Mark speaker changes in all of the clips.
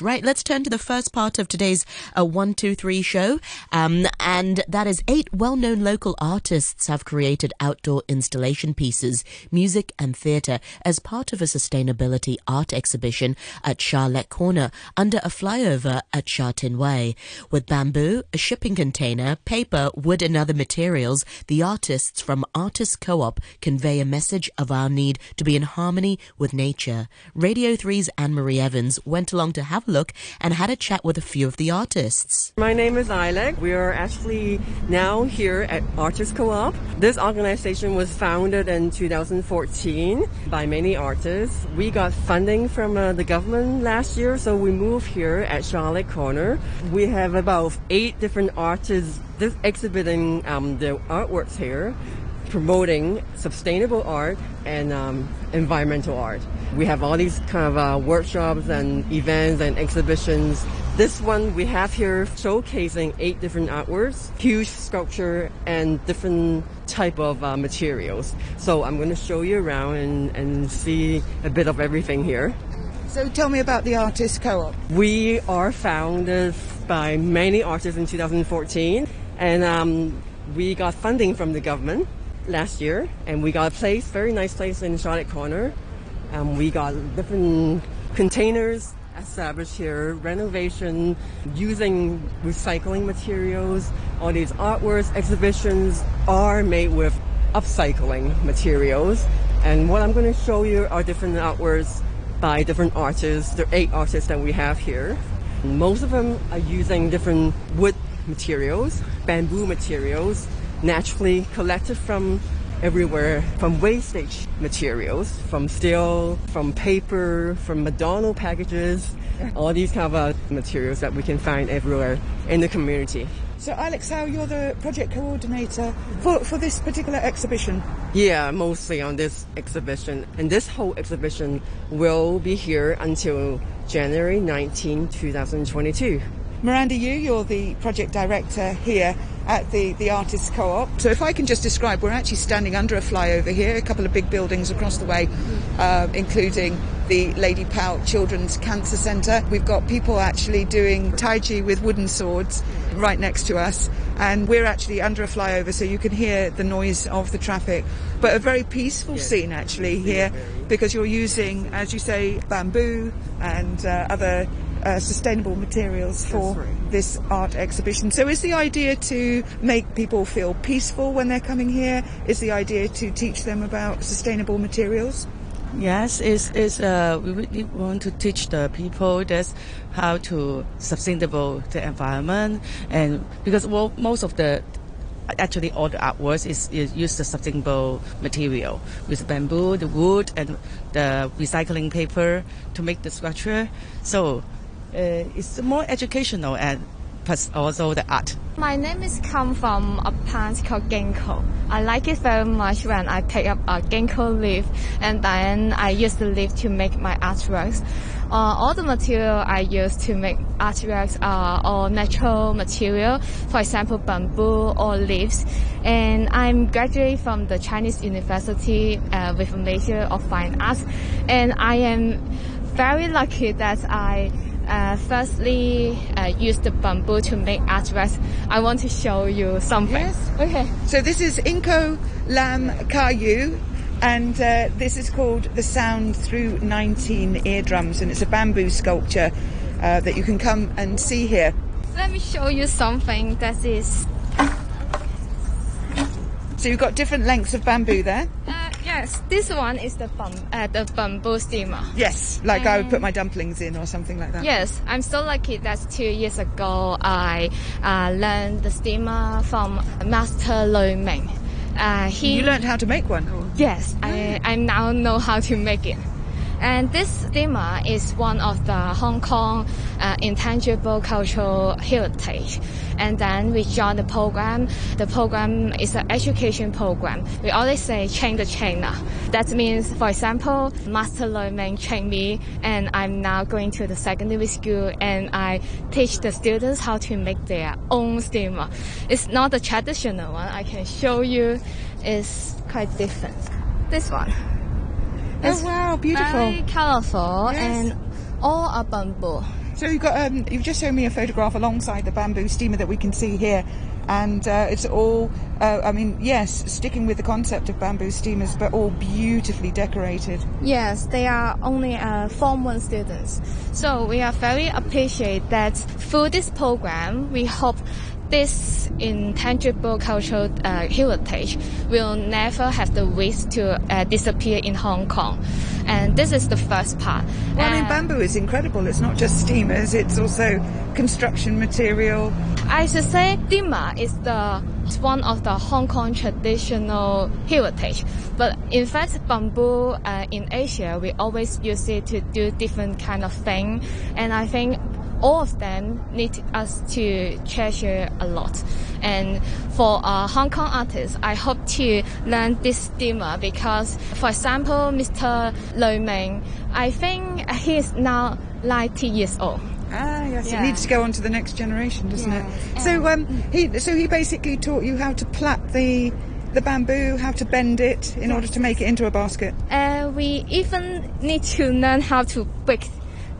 Speaker 1: Right, let's turn to the first part of today's uh, one, two, three show, um, and that is eight well-known local artists have created outdoor installation pieces, music and theatre as part of a sustainability art exhibition at Charlotte Corner under a flyover at Sha Tin Wai. With bamboo, a shipping container, paper, wood, and other materials, the artists from Artists Co-op convey a message of our need to be in harmony with nature. Radio 3's Anne-Marie Evans went along to have a look and had a chat with a few of the artists.
Speaker 2: My name is Ilek. We are actually now here at Artists Co-op. This organization was founded in 2014 by many artists. We got funding from uh, the government last year, so we moved here at Charlotte Corner. We have about eight different artists exhibiting um, their artworks here promoting sustainable art and um, environmental art. We have all these kind of uh, workshops and events and exhibitions. This one we have here showcasing eight different artworks, huge sculpture and different type of uh, materials. So I'm going to show you around and, and see a bit of everything here.
Speaker 3: So tell me about the Artist Co-op.
Speaker 2: We are founded by many artists in 2014 and um, we got funding from the government last year, and we got a place, very nice place in Charlotte Corner. Um, we got different containers established here, renovation, using recycling materials. All these artworks, exhibitions are made with upcycling materials. And what I'm going to show you are different artworks by different artists. There are eight artists that we have here. Most of them are using different wood materials, bamboo materials, naturally collected from everywhere from wastage materials, from steel, from paper, from McDonald packages, all these kind of uh, materials that we can find everywhere in the community.
Speaker 3: So, Alex, how you're the project coordinator for, for this particular exhibition?
Speaker 2: Yeah, mostly on this exhibition. And this whole exhibition will be here until January 19, 2022.
Speaker 3: Miranda Yu, you're the project director here at the, the Artists Co-op. So if I can just describe, we're actually standing under a flyover here, a couple of big buildings across the way, uh, including the Lady Pao Children's Cancer Centre. We've got people actually doing Tai Chi with wooden swords right next to us, and we're actually under a flyover, so you can hear the noise of the traffic. But a very peaceful scene actually here, because you're using, as you say, bamboo and uh, other uh, sustainable materials for right. this art exhibition. So, is the idea to make people feel peaceful when they're coming here? Is the idea to teach them about sustainable materials?
Speaker 4: Yes, it's, it's, uh, we really want to teach the people this how to sustainable the environment and because well, most of the actually all the artworks is, is use the sustainable material with bamboo, the wood, and the recycling paper to make the structure. So uh, it's more educational and plus also the art.
Speaker 5: My name is come from a plant called ginkgo. I like it very much when I pick up a ginkgo leaf and then I use the leaf to make my artworks. Uh, all the material I use to make artworks are all natural material, for example, bamboo or leaves. And I'm graduate from the Chinese University uh, with a major of fine arts, and I am very lucky that I uh, firstly, uh, use the bamboo to make artworks. I want to show you something.
Speaker 3: Yes.
Speaker 5: Okay.
Speaker 3: So this is Ginkgo Lam Kayu, and uh, this is called The Sound Through 19 Eardrums, and it's a bamboo sculpture uh, that you can come and see here.
Speaker 5: Let me show you something that is.
Speaker 3: So you've got different lengths of bamboo there.
Speaker 5: Yes, this one is the bum, uh, the bamboo steamer.
Speaker 3: Yes, like I would put my dumplings in or something like that.
Speaker 5: Yes, I'm so lucky that two years ago I uh, learned the steamer from Master Lui Ming.
Speaker 3: Uh, he, you learned how to make one?
Speaker 5: Yes, I, I now know how to make it. And this steamer is one of the Hong Kong uh, intangible cultural heritage. And then we joined the program. The program is an education program. We always say train the trainer. That means, for example, Master Lui Ming trained me, and I'm now going to the secondary school and I teach the students how to make their own steamer. It's not the traditional one. I can show you. It's quite different. This one.
Speaker 3: Oh wow, beautiful.
Speaker 5: Very colorful yes. and all are bamboo.
Speaker 3: So you've got um, you've just shown me a photograph alongside the bamboo steamer that we can see here, and uh, it's all uh, I mean yes, sticking with the concept of bamboo steamers, but all beautifully decorated.
Speaker 5: Yes, they are only uh, Form 1 students. So we are very appreciate that through this program, we hope this intangible cultural uh, heritage will never have the risk to uh, disappear in Hong Kong. And this is the first part.
Speaker 3: Well, I mean, bamboo is incredible. It's not just steamers; it's also construction material.
Speaker 5: I should say Dima is the is one of the Hong Kong traditional heritage. But in fact, bamboo uh, in Asia, we always use it to do different kind of thing. And I think all of them need us to treasure a lot. And for uh, Hong Kong artists, I hope to learn this Dima because, for example, Mr. Lui Ming, I think he is now 90 years old.
Speaker 3: Ah, yes,
Speaker 5: Yeah.
Speaker 3: it needs to go on to the next generation, doesn't
Speaker 5: Yes.
Speaker 3: it? So, um, he so he basically taught you how to plait the the bamboo, how to bend it in order to make it into a basket.
Speaker 5: Uh, we even need to learn how to break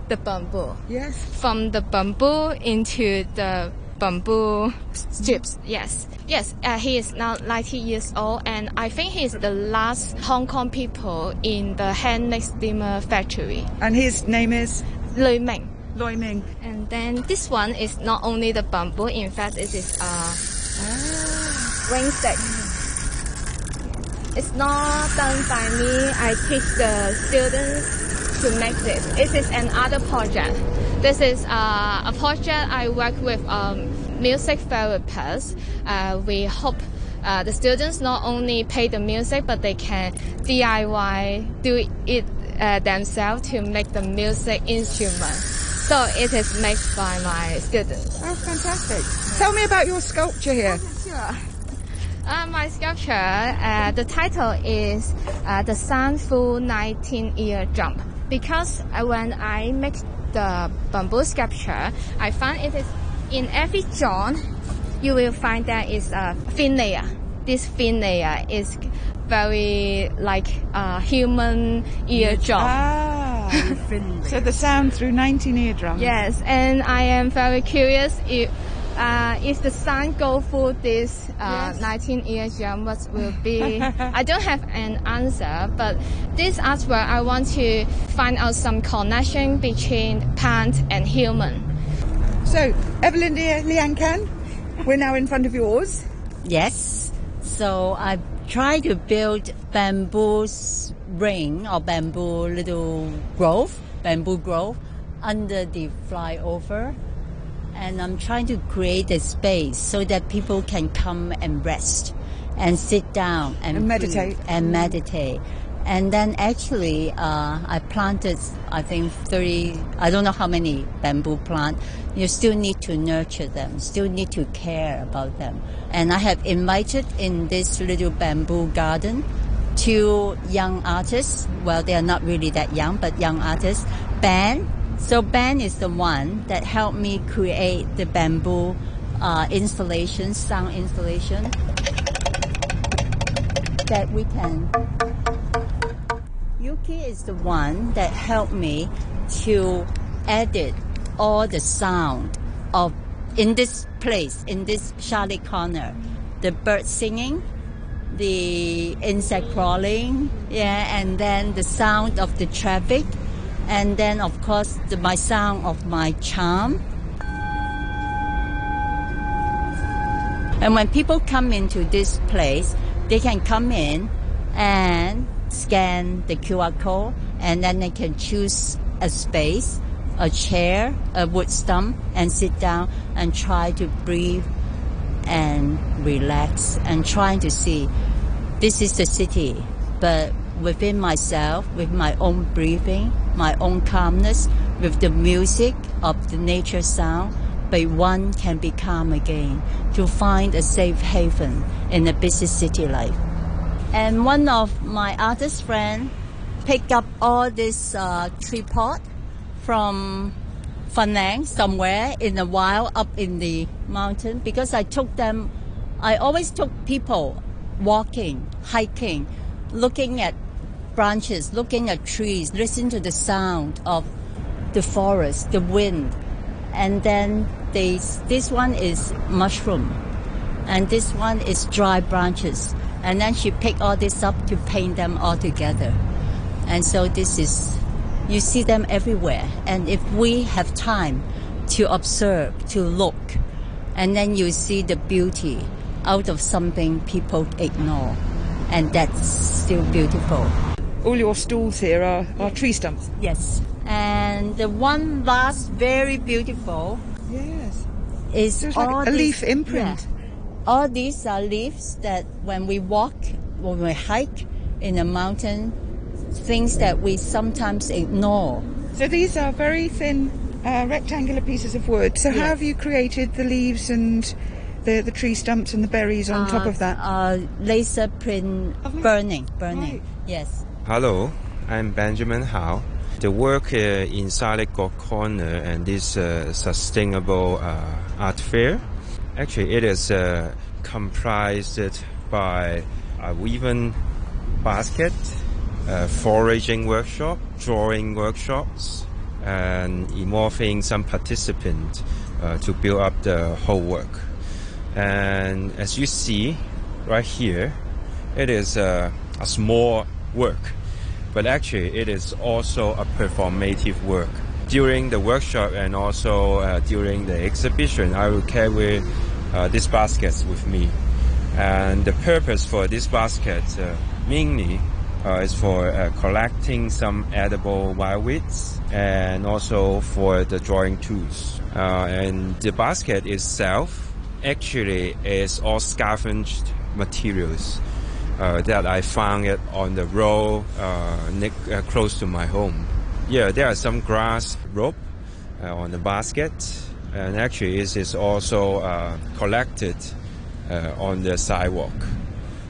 Speaker 5: the bamboo
Speaker 3: Yes.
Speaker 5: from the bamboo into the bamboo strips. Yes, yes. Uh, he is now 90 years old, and I think he is the last Hong Kong people in the handmade steamer factory.
Speaker 3: And his name is
Speaker 5: Lui Ming.
Speaker 3: Loi Ming.
Speaker 5: And then this one is not only the bamboo. In fact, it is uh, ring stick. It's not done by me. I teach the students to make this. This is another project. This is uh, a project I work with um, music therapists. Uh, we hope uh, the students not only play the music, but they can DIY, do it uh, themselves to make the music instrument. So it is made by my students.
Speaker 3: Oh, fantastic! Tell me about your sculpture here.
Speaker 5: Sure. Uh, my sculpture, uh, the title is uh, The Sun Full 19 Year Jump. Because uh, when I make the bamboo sculpture, I find it is in every joint, you will find there is a thin layer. This thin layer is very like a human ear drum.
Speaker 3: Ah, so the sound through 19 eardrums.
Speaker 5: Yes, and I am very curious if uh, if the sun go through this uh,
Speaker 3: Yes.
Speaker 5: 19 years jump, what will be? I don't have an answer, but this artwork I want to find out some connection between plant and human.
Speaker 3: So, Evelyn dear, Liang we're now in front of yours.
Speaker 6: Yes. So I try to build bamboo ring or bamboo little grove, bamboo grove under the flyover. And I'm trying to create a space so that people can come and rest and sit down and,
Speaker 3: And meditate.
Speaker 6: and meditate. And then actually, uh, I planted, I think, 30, I don't know how many bamboo plant. You still need to nurture them, still need to care about them. And I have invited in this little bamboo garden two young artists. Well, they are not really that young, but young artists. Ben. So Ben is the one that helped me create the bamboo uh, installation, sound installation that we can. Yuki is the one that helped me to edit all the sound of in this place, in this Charlotte corner, the bird singing, the insect crawling, yeah, and then the sound of the traffic, and then of course the, my sound of my charm. And when people come into this place, they can come in and scan the QR code, and then they can choose a space, a chair, a wood stump, and sit down and try to breathe and relax and trying to see this is the city, but within myself, with my own breathing, my own calmness, with the music of the nature sound, but one can be calm again to find a safe haven in a busy city life. And one of my artist friend picked up all this uh, tree pot from Fanang somewhere in the wild up in the mountain because I took them. I always took people walking, hiking, looking at branches, looking at trees, listen to the sound of the forest, the wind, and then they, this one is mushroom, and this one is dry branches. And then she picked all this up to paint them all together. And so this is, you see them everywhere. And if we have time to observe, to look, and then you see the beauty out of something people ignore. And that's still beautiful.
Speaker 3: All your stalls here are, are tree stumps.
Speaker 6: Yes. And the one last very beautiful
Speaker 3: Yes.
Speaker 6: is
Speaker 3: it's like a
Speaker 6: these-
Speaker 3: leaf imprint.
Speaker 6: yeah. All these are leaves that when we walk, when we hike in a mountain, things that we sometimes ignore.
Speaker 3: So these are very thin uh, rectangular pieces of wood. So how have you created the leaves and the, the tree stumps and the berries on top of that?
Speaker 6: Uh, laser print burning, burning.
Speaker 3: Right.
Speaker 6: Yes.
Speaker 7: Hello, I'm Benjamin Hao. The work uh, in Silent God Corner and this uh, sustainable uh, art fair, actually it is uh, comprised by a woven basket, uh, foraging workshop, drawing workshops, and involving some participants uh, to build up the whole work. And as you see right here, it is a small work, but actually it is also a performative work. During the workshop and also uh, during the exhibition, I will carry uh, these baskets with me. And the purpose for this basket uh, mainly uh, is for uh, collecting some edible wild weeds and also for the drawing tools. Uh, and the basket itself actually is all scavenged materials uh, that I found it on the road uh, uh, close to my home. Yeah, there are some grass rope uh, on the basket, and actually it is also uh, collected uh, on the sidewalk.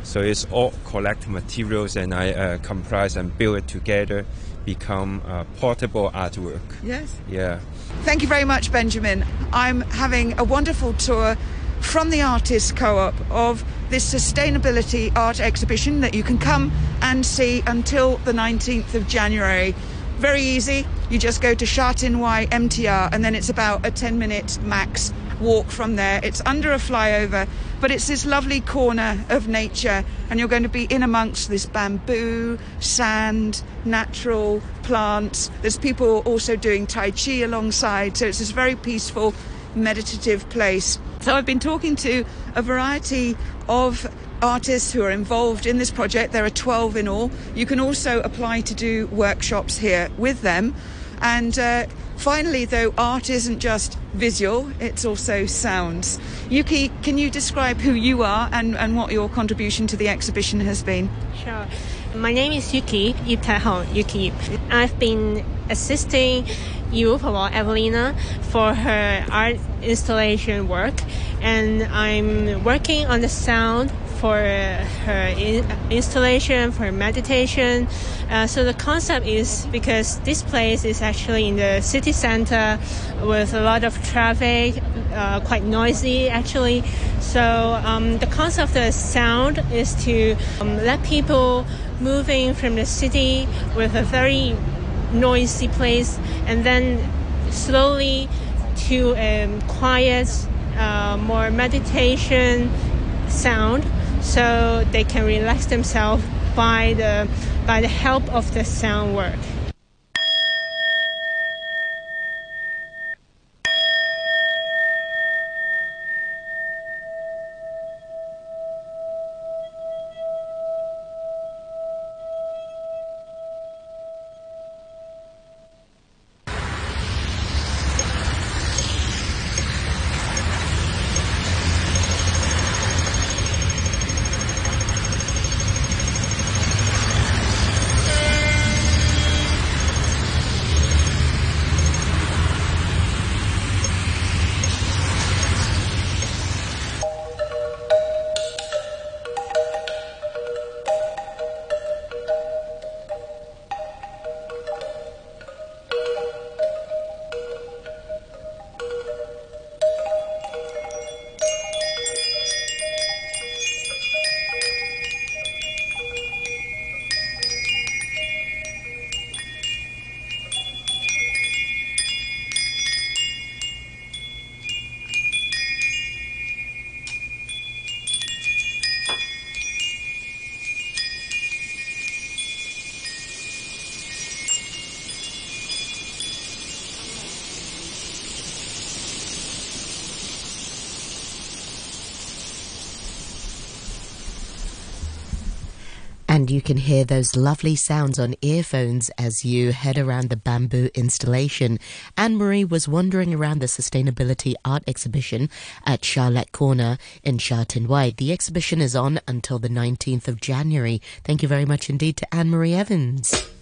Speaker 7: So it's all collect materials, and I uh, comprise and build it together, become a portable artwork.
Speaker 3: Yes.
Speaker 7: Yeah.
Speaker 3: Thank you very much, Benjamin. I'm having a wonderful tour from the Artists Co-op of this sustainability art exhibition that you can come and see until the 19th of January. Very easy. You just go to Shatinwai MTR and then it's about a 10 minute max walk from there. It's under a flyover, but it's this lovely corner of nature and you're going to be in amongst this bamboo, sand, natural plants. There's people also doing Tai Chi alongside, so it's this very peaceful, meditative place. So I've been talking to a variety of artists who are involved in this project. There are 12 in all. You can also apply to do workshops here with them. And uh, finally, though, art isn't just visual, it's also sounds. Yuki, can you describe who you are and, and what your contribution to the exhibition has been?
Speaker 8: Sure. My name is Yuki Yip Yuki Yip. I've been assisting Yu or Evelina for her art installation work, and I'm working on the sound for her in- installation, for meditation. Uh, so the concept is because this place is actually in the city center with a lot of traffic, uh, quite noisy actually. So um, the concept of the sound is to um, let people moving from the city with a very noisy place and then slowly to a quiet, uh, more meditation sound so they can relax themselves by the by the help of the sound work.
Speaker 1: And you can hear those lovely sounds on earphones as you head around the bamboo installation. Anne Marie was wandering around the Sustainability Art Exhibition at Charlotte Corner in Sha Tin Wai. The exhibition is on until the 19th of January. Thank you very much indeed to Anne Marie Evans.